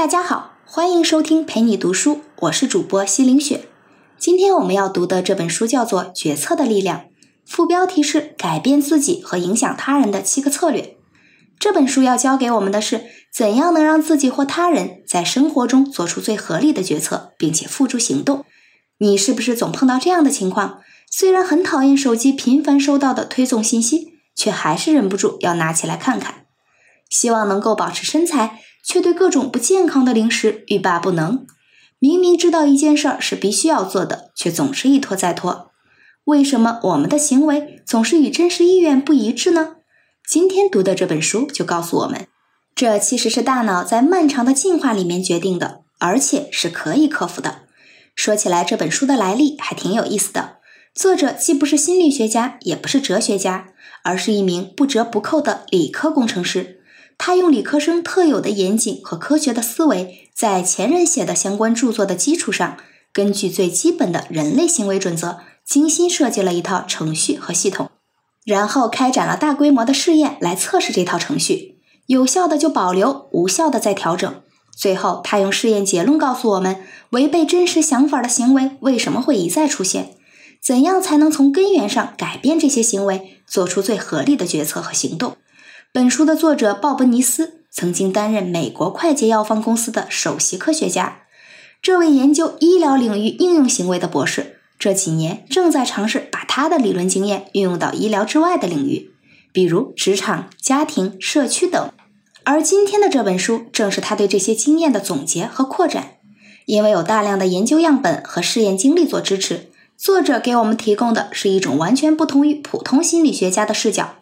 大家好，欢迎收听陪你读书，我是主播西林雪。今天我们要读的这本书叫做《决策的力量》，副标题是“改变自己和影响他人的七个策略”。这本书要教给我们的是，怎样能让自己或他人在生活中做出最合理的决策，并且付诸行动。你是不是总碰到这样的情况？虽然很讨厌手机频繁收到的推送信息，却还是忍不住要拿起来看看。希望能够保持身材，却对各种不健康的零食欲罢不能。明明知道一件事儿是必须要做的，却总是一拖再拖。为什么我们的行为总是与真实意愿不一致呢？今天读的这本书就告诉我们，这其实是大脑在漫长的进化里面决定的，而且是可以克服的。说起来，这本书的来历还挺有意思的。作者既不是心理学家，也不是哲学家，而是一名不折不扣的理科工程师。他用理科生特有的严谨和科学的思维，在前人写的相关著作的基础上，根据最基本的人类行为准则，精心设计了一套程序和系统，然后开展了大规模的试验来测试这套程序，有效的就保留，无效的再调整。最后，他用试验结论告诉我们，违背真实想法的行为为什么会一再出现，怎样才能从根源上改变这些行为，做出最合理的决策和行动。本书的作者鲍勃尼斯曾经担任美国快捷药方公司的首席科学家，这位研究医疗领域应用行为的博士，这几年正在尝试把他的理论经验运用到医疗之外的领域，比如职场、家庭、社区等。而今天的这本书正是他对这些经验的总结和扩展。因为有大量的研究样本和试验经历做支持，作者给我们提供的是一种完全不同于普通心理学家的视角。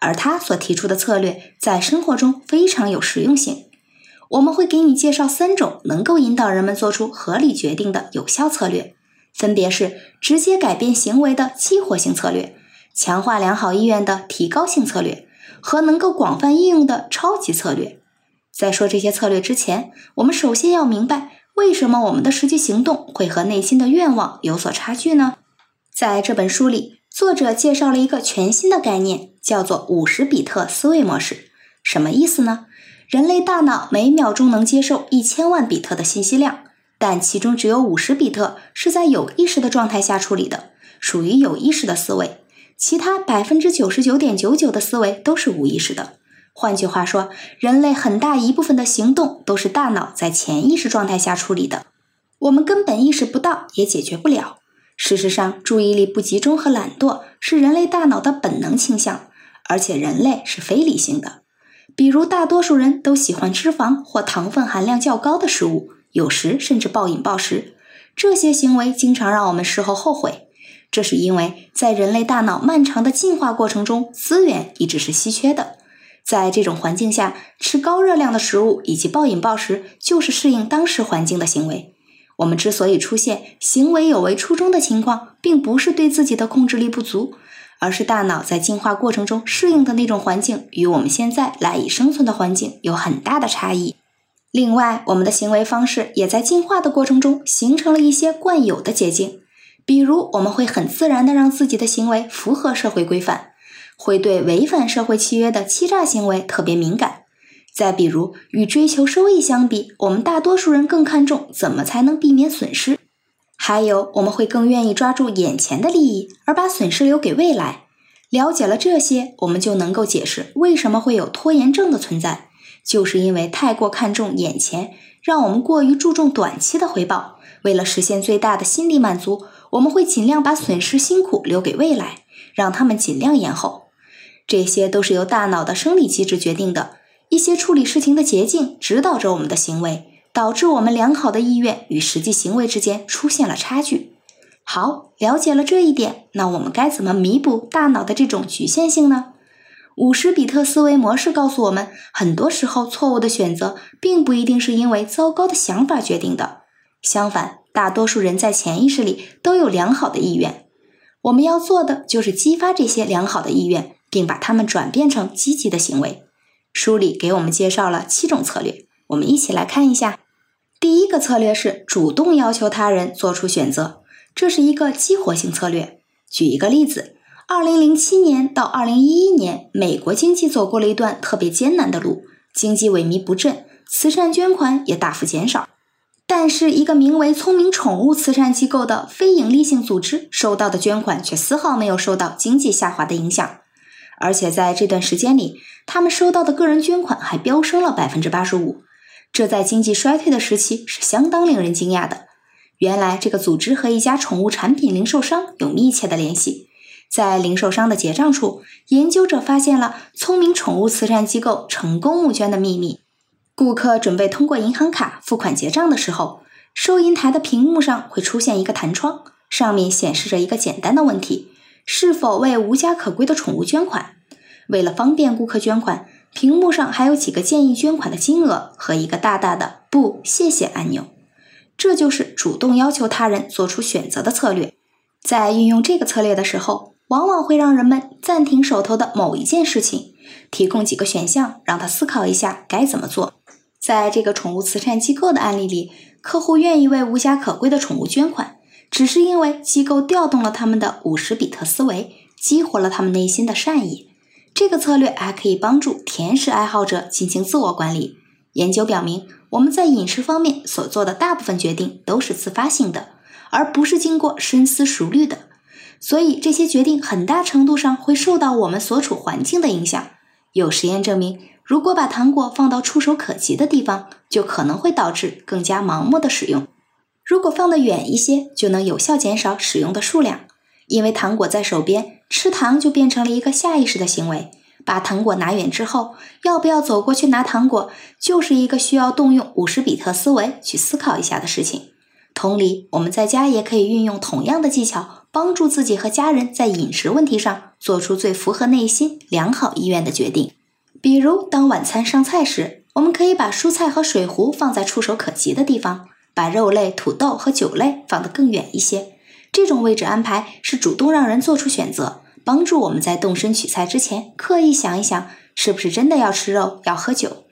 而他所提出的策略在生活中非常有实用性。我们会给你介绍三种能够引导人们做出合理决定的有效策略，分别是直接改变行为的激活性策略、强化良好意愿的提高性策略。和能够广泛应用的超级策略。在说这些策略之前，我们首先要明白，为什么我们的实际行动会和内心的愿望有所差距呢？在这本书里，作者介绍了一个全新的概念，叫做五十比特思维模式。什么意思呢？人类大脑每秒钟能接受一千万比特的信息量，但其中只有五十比特是在有意识的状态下处理的，属于有意识的思维。其他百分之九十九点九九的思维都是无意识的。换句话说，人类很大一部分的行动都是大脑在潜意识状态下处理的，我们根本意识不到，也解决不了。事实上，注意力不集中和懒惰是人类大脑的本能倾向，而且人类是非理性的。比如，大多数人都喜欢脂肪或糖分含量较高的食物，有时甚至暴饮暴食。这些行为经常让我们事后后悔。这是因为在人类大脑漫长的进化过程中，资源一直是稀缺的。在这种环境下，吃高热量的食物以及暴饮暴食就是适应当时环境的行为。我们之所以出现行为有违初衷的情况，并不是对自己的控制力不足，而是大脑在进化过程中适应的那种环境与我们现在赖以生存的环境有很大的差异。另外，我们的行为方式也在进化的过程中形成了一些惯有的捷径。比如，我们会很自然地让自己的行为符合社会规范，会对违反社会契约的欺诈行为特别敏感。再比如，与追求收益相比，我们大多数人更看重怎么才能避免损失。还有，我们会更愿意抓住眼前的利益，而把损失留给未来。了解了这些，我们就能够解释为什么会有拖延症的存在，就是因为太过看重眼前，让我们过于注重短期的回报。为了实现最大的心理满足。我们会尽量把损失辛苦留给未来，让他们尽量延后。这些都是由大脑的生理机制决定的。一些处理事情的捷径指导着我们的行为，导致我们良好的意愿与实际行为之间出现了差距。好，了解了这一点，那我们该怎么弥补大脑的这种局限性呢？五十比特思维模式告诉我们，很多时候错误的选择并不一定是因为糟糕的想法决定的，相反。大多数人在潜意识里都有良好的意愿，我们要做的就是激发这些良好的意愿，并把它们转变成积极的行为。书里给我们介绍了七种策略，我们一起来看一下。第一个策略是主动要求他人做出选择，这是一个激活性策略。举一个例子，二零零七年到二零一一年，美国经济走过了一段特别艰难的路，经济萎靡不振，慈善捐款也大幅减少。但是，一个名为“聪明宠物慈善机构”的非营利性组织收到的捐款却丝毫没有受到经济下滑的影响，而且在这段时间里，他们收到的个人捐款还飙升了百分之八十五。这在经济衰退的时期是相当令人惊讶的。原来，这个组织和一家宠物产品零售商有密切的联系。在零售商的结账处，研究者发现了聪明宠物慈善机构成功募捐的秘密。顾客准备通过银行卡付款结账的时候，收银台的屏幕上会出现一个弹窗，上面显示着一个简单的问题：是否为无家可归的宠物捐款？为了方便顾客捐款，屏幕上还有几个建议捐款的金额和一个大大的“不，谢谢”按钮。这就是主动要求他人做出选择的策略。在运用这个策略的时候，往往会让人们暂停手头的某一件事情，提供几个选项，让他思考一下该怎么做。在这个宠物慈善机构的案例里，客户愿意为无家可归的宠物捐款，只是因为机构调动了他们的五十比特思维，激活了他们内心的善意。这个策略还可以帮助甜食爱好者进行自我管理。研究表明，我们在饮食方面所做的大部分决定都是自发性的，而不是经过深思熟虑的。所以，这些决定很大程度上会受到我们所处环境的影响。有实验证明。如果把糖果放到触手可及的地方，就可能会导致更加盲目的使用；如果放得远一些，就能有效减少使用的数量。因为糖果在手边，吃糖就变成了一个下意识的行为。把糖果拿远之后，要不要走过去拿糖果，就是一个需要动用五十比特思维去思考一下的事情。同理，我们在家也可以运用同样的技巧，帮助自己和家人在饮食问题上做出最符合内心良好意愿的决定。比如，当晚餐上菜时，我们可以把蔬菜和水壶放在触手可及的地方，把肉类、土豆和酒类放得更远一些。这种位置安排是主动让人做出选择，帮助我们在动身取菜之前刻意想一想，是不是真的要吃肉、要喝酒。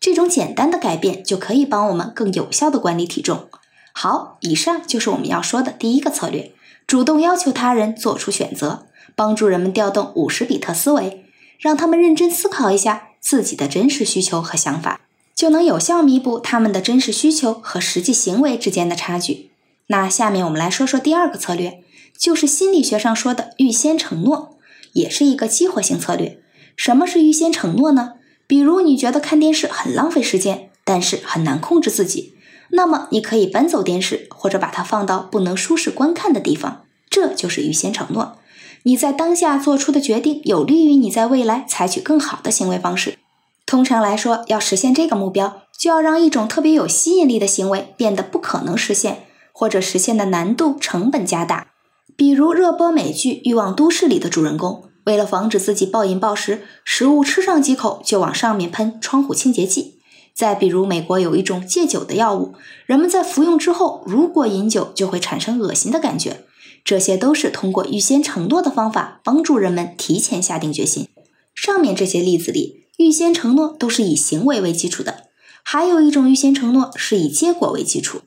这种简单的改变就可以帮我们更有效地管理体重。好，以上就是我们要说的第一个策略：主动要求他人做出选择，帮助人们调动五十比特思维。让他们认真思考一下自己的真实需求和想法，就能有效弥补他们的真实需求和实际行为之间的差距。那下面我们来说说第二个策略，就是心理学上说的预先承诺，也是一个激活性策略。什么是预先承诺呢？比如你觉得看电视很浪费时间，但是很难控制自己，那么你可以搬走电视，或者把它放到不能舒适观看的地方，这就是预先承诺。你在当下做出的决定有利于你在未来采取更好的行为方式。通常来说，要实现这个目标，就要让一种特别有吸引力的行为变得不可能实现，或者实现的难度、成本加大。比如热播美剧《欲望都市》里的主人公，为了防止自己暴饮暴食，食物吃上几口就往上面喷窗户清洁剂。再比如美国有一种戒酒的药物，人们在服用之后，如果饮酒就会产生恶心的感觉。这些都是通过预先承诺的方法帮助人们提前下定决心。上面这些例子里，预先承诺都是以行为为基础的。还有一种预先承诺是以结果为基础，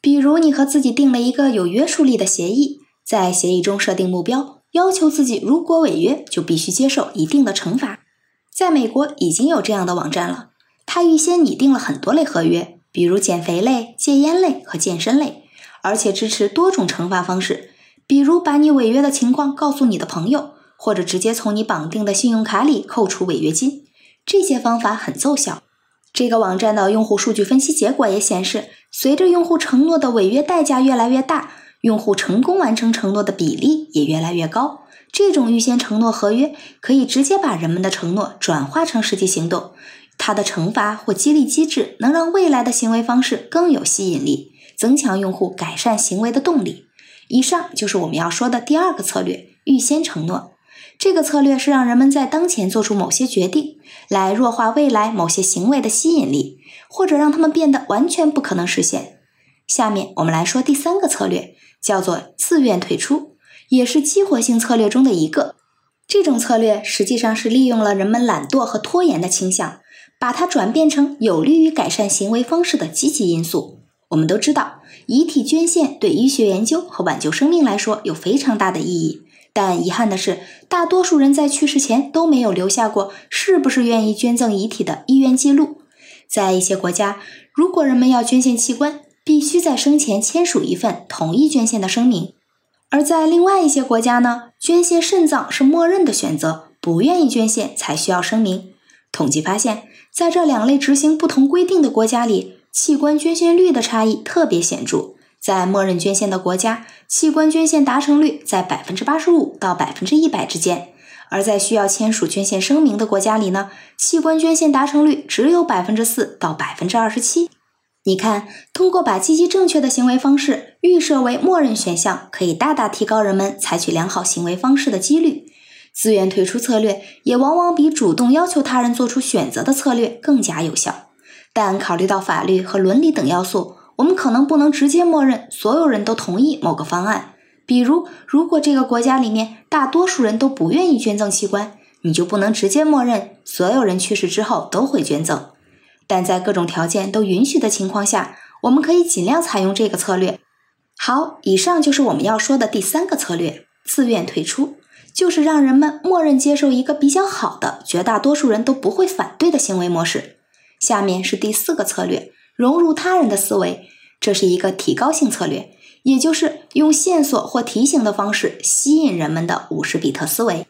比如你和自己定了一个有约束力的协议，在协议中设定目标，要求自己如果违约就必须接受一定的惩罚。在美国已经有这样的网站了，它预先拟定了很多类合约，比如减肥类、戒烟类和健身类，而且支持多种惩罚方式。比如把你违约的情况告诉你的朋友，或者直接从你绑定的信用卡里扣除违约金，这些方法很奏效。这个网站的用户数据分析结果也显示，随着用户承诺的违约代价越来越大，用户成功完成承诺的比例也越来越高。这种预先承诺合约可以直接把人们的承诺转化成实际行动，它的惩罚或激励机制能让未来的行为方式更有吸引力，增强用户改善行为的动力。以上就是我们要说的第二个策略——预先承诺。这个策略是让人们在当前做出某些决定，来弱化未来某些行为的吸引力，或者让他们变得完全不可能实现。下面我们来说第三个策略，叫做自愿退出，也是激活性策略中的一个。这种策略实际上是利用了人们懒惰和拖延的倾向，把它转变成有利于改善行为方式的积极因素。我们都知道，遗体捐献对医学研究和挽救生命来说有非常大的意义。但遗憾的是，大多数人在去世前都没有留下过是不是愿意捐赠遗体的意愿记录。在一些国家，如果人们要捐献器官，必须在生前签署一份同意捐献的声明；而在另外一些国家呢，捐献肾脏是默认的选择，不愿意捐献才需要声明。统计发现，在这两类执行不同规定的国家里，器官捐献率的差异特别显著。在默认捐献的国家，器官捐献达成率在百分之八十五到百分之一百之间；而在需要签署捐献声明的国家里呢，器官捐献达成率只有百分之四到百分之二十七。你看，通过把积极正确的行为方式预设为默认选项，可以大大提高人们采取良好行为方式的几率。自愿退出策略也往往比主动要求他人做出选择的策略更加有效。但考虑到法律和伦理等要素。我们可能不能直接默认所有人都同意某个方案，比如，如果这个国家里面大多数人都不愿意捐赠器官，你就不能直接默认所有人去世之后都会捐赠。但在各种条件都允许的情况下，我们可以尽量采用这个策略。好，以上就是我们要说的第三个策略——自愿退出，就是让人们默认接受一个比较好的、绝大多数人都不会反对的行为模式。下面是第四个策略。融入他人的思维，这是一个提高性策略，也就是用线索或提醒的方式吸引人们的五十比特思维。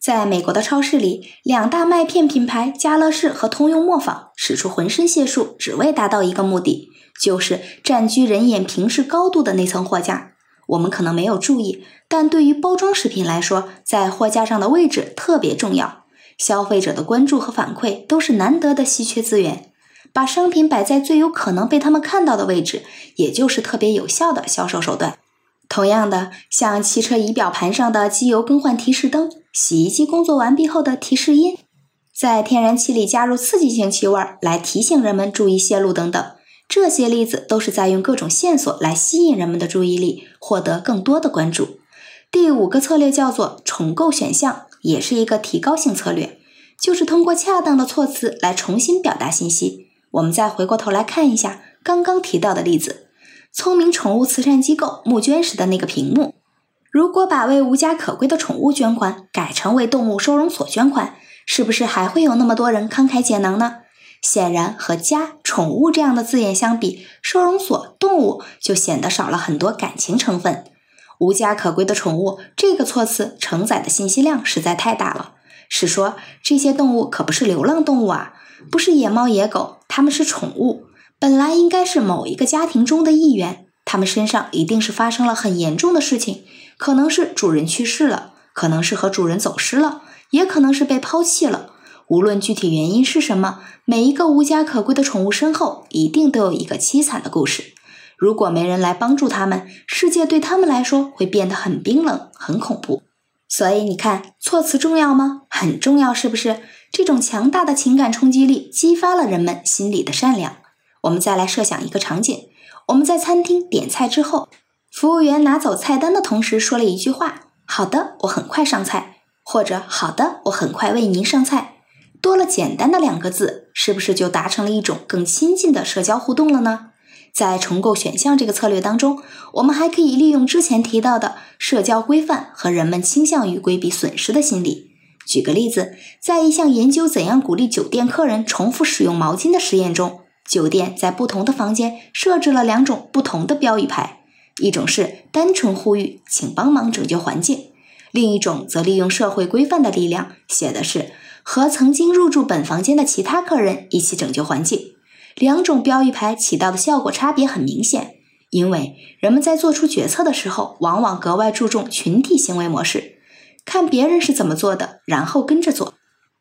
在美国的超市里，两大麦片品牌家乐氏和通用磨坊使出浑身解数，只为达到一个目的，就是占据人眼平视高度的那层货架。我们可能没有注意，但对于包装食品来说，在货架上的位置特别重要。消费者的关注和反馈都是难得的稀缺资源。把商品摆在最有可能被他们看到的位置，也就是特别有效的销售手段。同样的，像汽车仪表盘上的机油更换提示灯、洗衣机工作完毕后的提示音，在天然气里加入刺激性气味来提醒人们注意泄露等等，这些例子都是在用各种线索来吸引人们的注意力，获得更多的关注。第五个策略叫做重构选项，也是一个提高性策略，就是通过恰当的措辞来重新表达信息。我们再回过头来看一下刚刚提到的例子，聪明宠物慈善机构募捐时的那个屏幕。如果把为无家可归的宠物捐款改成为动物收容所捐款，是不是还会有那么多人慷慨解囊呢？显然，和家、宠物这样的字眼相比，收容所、动物就显得少了很多感情成分。无家可归的宠物这个措辞承载的信息量实在太大了，是说这些动物可不是流浪动物啊。不是野猫野狗，它们是宠物，本来应该是某一个家庭中的一员。它们身上一定是发生了很严重的事情，可能是主人去世了，可能是和主人走失了，也可能是被抛弃了。无论具体原因是什么，每一个无家可归的宠物身后一定都有一个凄惨的故事。如果没人来帮助它们，世界对它们来说会变得很冰冷、很恐怖。所以你看，措辞重要吗？很重要，是不是？这种强大的情感冲击力激发了人们心里的善良。我们再来设想一个场景：我们在餐厅点菜之后，服务员拿走菜单的同时说了一句话：“好的，我很快上菜。”或者“好的，我很快为您上菜。”多了简单的两个字，是不是就达成了一种更亲近的社交互动了呢？在重构选项这个策略当中，我们还可以利用之前提到的社交规范和人们倾向于规避损失的心理。举个例子，在一项研究怎样鼓励酒店客人重复使用毛巾的实验中，酒店在不同的房间设置了两种不同的标语牌，一种是单纯呼吁“请帮忙拯救环境”，另一种则利用社会规范的力量，写的是“和曾经入住本房间的其他客人一起拯救环境”。两种标语牌起到的效果差别很明显，因为人们在做出决策的时候，往往格外注重群体行为模式。看别人是怎么做的，然后跟着做。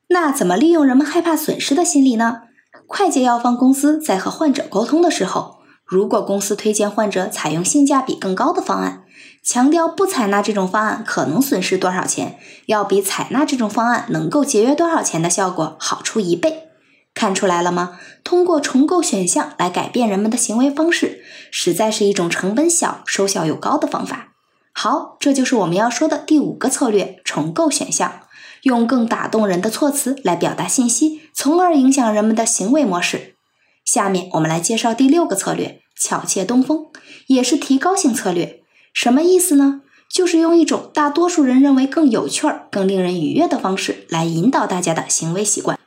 那怎么利用人们害怕损失的心理呢？快捷药方公司在和患者沟通的时候，如果公司推荐患者采用性价比更高的方案，强调不采纳这种方案可能损失多少钱，要比采纳这种方案能够节约多少钱的效果好出一倍。看出来了吗？通过重构选项来改变人们的行为方式，实在是一种成本小、收效又高的方法。好，这就是我们要说的第五个策略：重构选项，用更打动人的措辞来表达信息，从而影响人们的行为模式。下面我们来介绍第六个策略：巧窃东风，也是提高性策略。什么意思呢？就是用一种大多数人认为更有趣儿、更令人愉悦的方式来引导大家的行为习惯。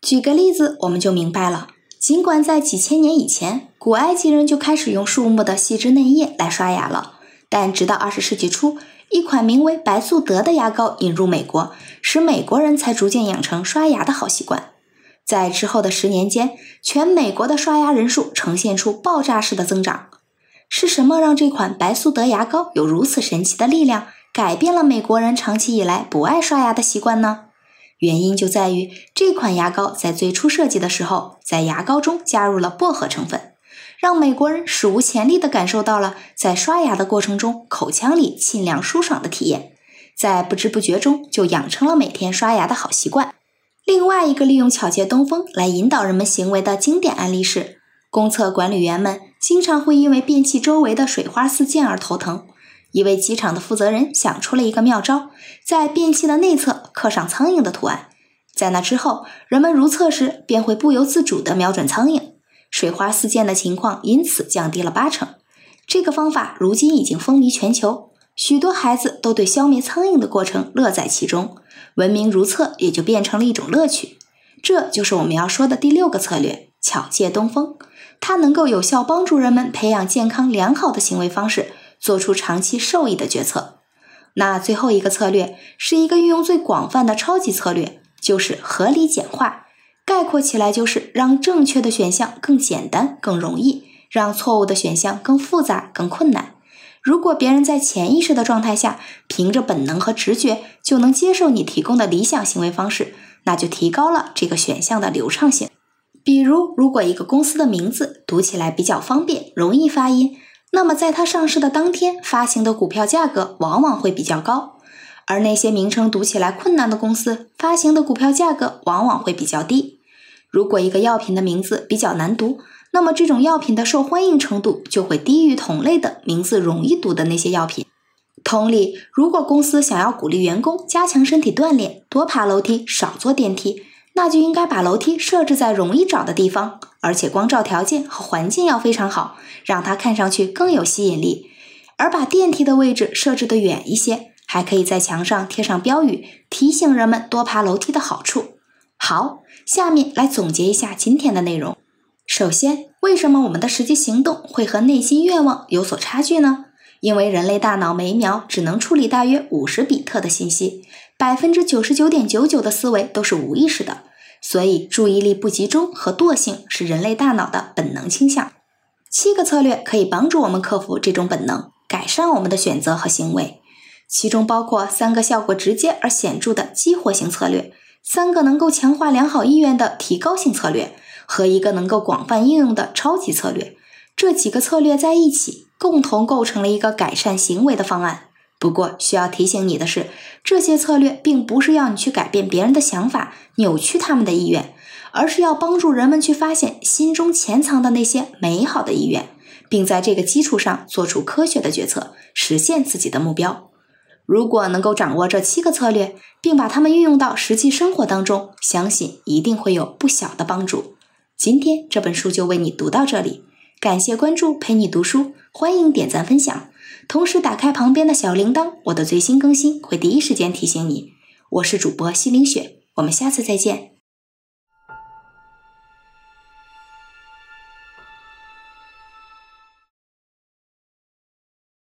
举个例子，我们就明白了。尽管在几千年以前，古埃及人就开始用树木的细枝嫩叶来刷牙了，但直到二十世纪初，一款名为白素德的牙膏引入美国，使美国人才逐渐养成刷牙的好习惯。在之后的十年间，全美国的刷牙人数呈现出爆炸式的增长。是什么让这款白素德牙膏有如此神奇的力量，改变了美国人长期以来不爱刷牙的习惯呢？原因就在于这款牙膏在最初设计的时候，在牙膏中加入了薄荷成分，让美国人史无前例地感受到了在刷牙的过程中口腔里沁凉舒爽的体验，在不知不觉中就养成了每天刷牙的好习惯。另外一个利用巧借东风来引导人们行为的经典案例是，公厕管理员们经常会因为便器周围的水花四溅而头疼。一位机场的负责人想出了一个妙招，在便器的内侧刻上苍蝇的图案，在那之后，人们如厕时便会不由自主地瞄准苍蝇，水花四溅的情况因此降低了八成。这个方法如今已经风靡全球，许多孩子都对消灭苍蝇的过程乐在其中。文明如厕也就变成了一种乐趣，这就是我们要说的第六个策略——巧借东风。它能够有效帮助人们培养健康良好的行为方式，做出长期受益的决策。那最后一个策略是一个运用最广泛的超级策略，就是合理简化。概括起来就是让正确的选项更简单、更容易，让错误的选项更复杂、更困难。如果别人在潜意识的状态下，凭着本能和直觉就能接受你提供的理想行为方式，那就提高了这个选项的流畅性。比如，如果一个公司的名字读起来比较方便、容易发音，那么在它上市的当天发行的股票价格往往会比较高；而那些名称读起来困难的公司发行的股票价格往往会比较低。如果一个药品的名字比较难读，那么这种药品的受欢迎程度就会低于同类的名字容易读的那些药品。同理，如果公司想要鼓励员工加强身体锻炼，多爬楼梯，少坐电梯，那就应该把楼梯设置在容易找的地方，而且光照条件和环境要非常好，让它看上去更有吸引力。而把电梯的位置设置的远一些，还可以在墙上贴上标语，提醒人们多爬楼梯的好处。好，下面来总结一下今天的内容。首先，为什么我们的实际行动会和内心愿望有所差距呢？因为人类大脑每秒只能处理大约五十比特的信息，百分之九十九点九九的思维都是无意识的，所以注意力不集中和惰性是人类大脑的本能倾向。七个策略可以帮助我们克服这种本能，改善我们的选择和行为，其中包括三个效果直接而显著的激活性策略，三个能够强化良好意愿的提高性策略。和一个能够广泛应用的超级策略，这几个策略在一起，共同构成了一个改善行为的方案。不过，需要提醒你的是，这些策略并不是要你去改变别人的想法，扭曲他们的意愿，而是要帮助人们去发现心中潜藏的那些美好的意愿，并在这个基础上做出科学的决策，实现自己的目标。如果能够掌握这七个策略，并把它们运用到实际生活当中，相信一定会有不小的帮助。今天这本书就为你读到这里，感谢关注，陪你读书，欢迎点赞分享，同时打开旁边的小铃铛，我的最新更新会第一时间提醒你。我是主播西林雪，我们下次再见。